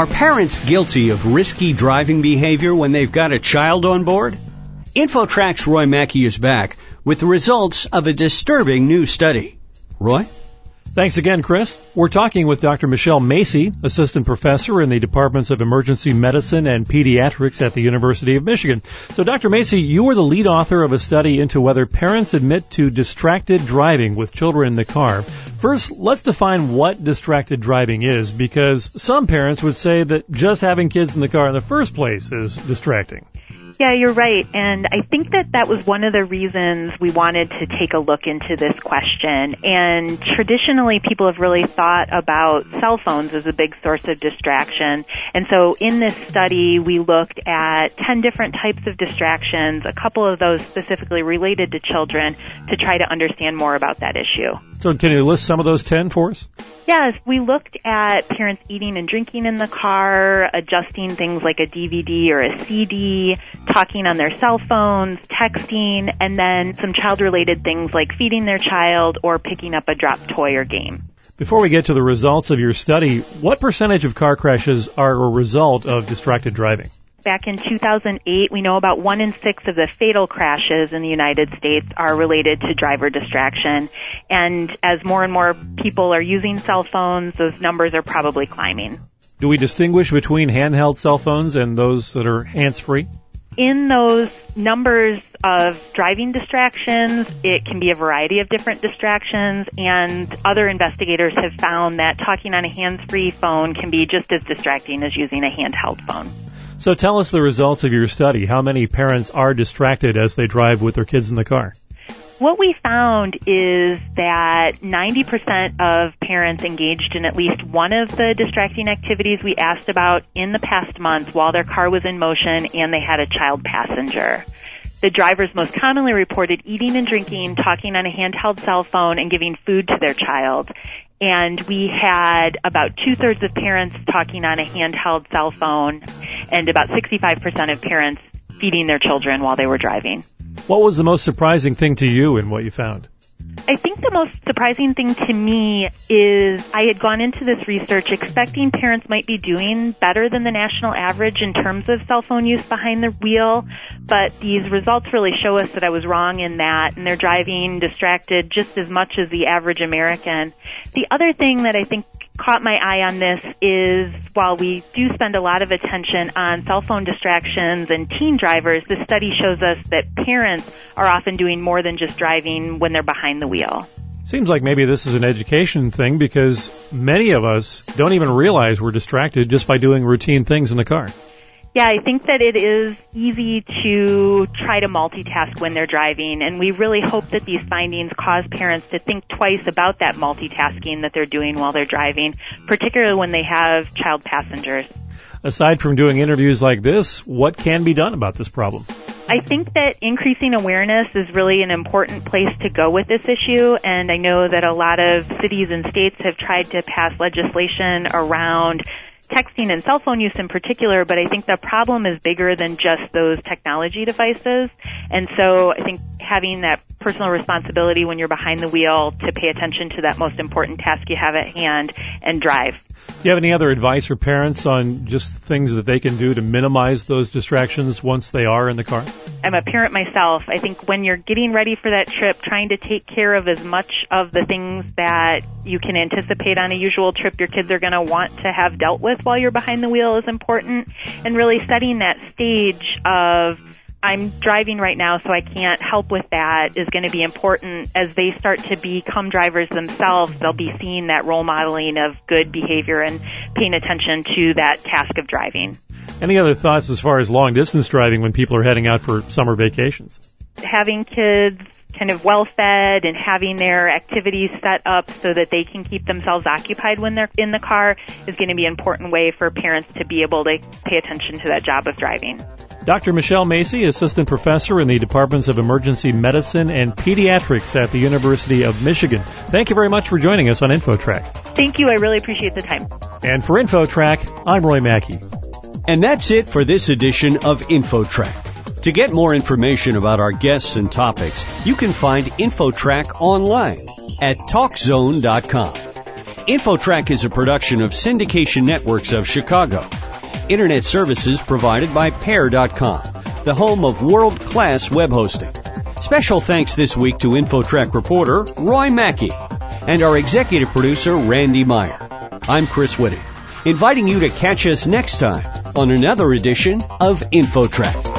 Are parents guilty of risky driving behavior when they've got a child on board? InfoTrack's Roy Mackey is back with the results of a disturbing new study. Roy? Thanks again, Chris. We're talking with Dr. Michelle Macy, assistant professor in the departments of emergency medicine and pediatrics at the University of Michigan. So, Dr. Macy, you were the lead author of a study into whether parents admit to distracted driving with children in the car. First, let's define what distracted driving is because some parents would say that just having kids in the car in the first place is distracting. Yeah, you're right. And I think that that was one of the reasons we wanted to take a look into this question. And traditionally, people have really thought about cell phones as a big source of distraction. And so in this study, we looked at 10 different types of distractions, a couple of those specifically related to children to try to understand more about that issue. So can you list some of those 10 for us? Yes, we looked at parents eating and drinking in the car, adjusting things like a DVD or a CD, talking on their cell phones, texting, and then some child related things like feeding their child or picking up a dropped toy or game. Before we get to the results of your study, what percentage of car crashes are a result of distracted driving? Back in 2008, we know about one in six of the fatal crashes in the United States are related to driver distraction. And as more and more people are using cell phones, those numbers are probably climbing. Do we distinguish between handheld cell phones and those that are hands-free? In those numbers of driving distractions, it can be a variety of different distractions and other investigators have found that talking on a hands-free phone can be just as distracting as using a handheld phone. So tell us the results of your study. How many parents are distracted as they drive with their kids in the car? What we found is that 90% of parents engaged in at least one of the distracting activities we asked about in the past month while their car was in motion and they had a child passenger. The drivers most commonly reported eating and drinking, talking on a handheld cell phone, and giving food to their child and we had about two thirds of parents talking on a handheld cell phone and about 65% of parents feeding their children while they were driving. What was the most surprising thing to you in what you found? I think the most surprising thing to me is I had gone into this research expecting parents might be doing better than the national average in terms of cell phone use behind the wheel, but these results really show us that I was wrong in that and they're driving distracted just as much as the average American. The other thing that I think caught my eye on this is while we do spend a lot of attention on cell phone distractions and teen drivers, the study shows us that parents are often doing more than just driving when they're behind the wheel. Seems like maybe this is an education thing because many of us don't even realize we're distracted just by doing routine things in the car. Yeah, I think that it is easy to try to multitask when they're driving, and we really hope that these findings cause parents to think twice about that multitasking that they're doing while they're driving, particularly when they have child passengers. Aside from doing interviews like this, what can be done about this problem? I think that increasing awareness is really an important place to go with this issue, and I know that a lot of cities and states have tried to pass legislation around texting and cell phone use in particular, but I think the problem is bigger than just those technology devices. And so I think having that personal responsibility when you're behind the wheel to pay attention to that most important task you have at hand and drive. Do you have any other advice for parents on just things that they can do to minimize those distractions once they are in the car? I'm a parent myself. I think when you're getting ready for that trip, trying to take care of as much of the things that you can anticipate on a usual trip your kids are going to want to have dealt with while you're behind the wheel is important and really setting that stage of I'm driving right now, so I can't help with that is going to be important as they start to become drivers themselves. They'll be seeing that role modeling of good behavior and paying attention to that task of driving. Any other thoughts as far as long distance driving when people are heading out for summer vacations? Having kids kind of well fed and having their activities set up so that they can keep themselves occupied when they're in the car is going to be an important way for parents to be able to pay attention to that job of driving. Dr. Michelle Macy, Assistant Professor in the Departments of Emergency Medicine and Pediatrics at the University of Michigan. Thank you very much for joining us on InfoTrack. Thank you. I really appreciate the time. And for InfoTrack, I'm Roy Mackey. And that's it for this edition of InfoTrack. To get more information about our guests and topics, you can find InfoTrack online at TalkZone.com. InfoTrack is a production of Syndication Networks of Chicago. Internet services provided by Pair.com, the home of world-class web hosting. Special thanks this week to InfoTrack reporter Roy Mackey and our executive producer Randy Meyer. I'm Chris Whitty, inviting you to catch us next time on another edition of InfoTrack.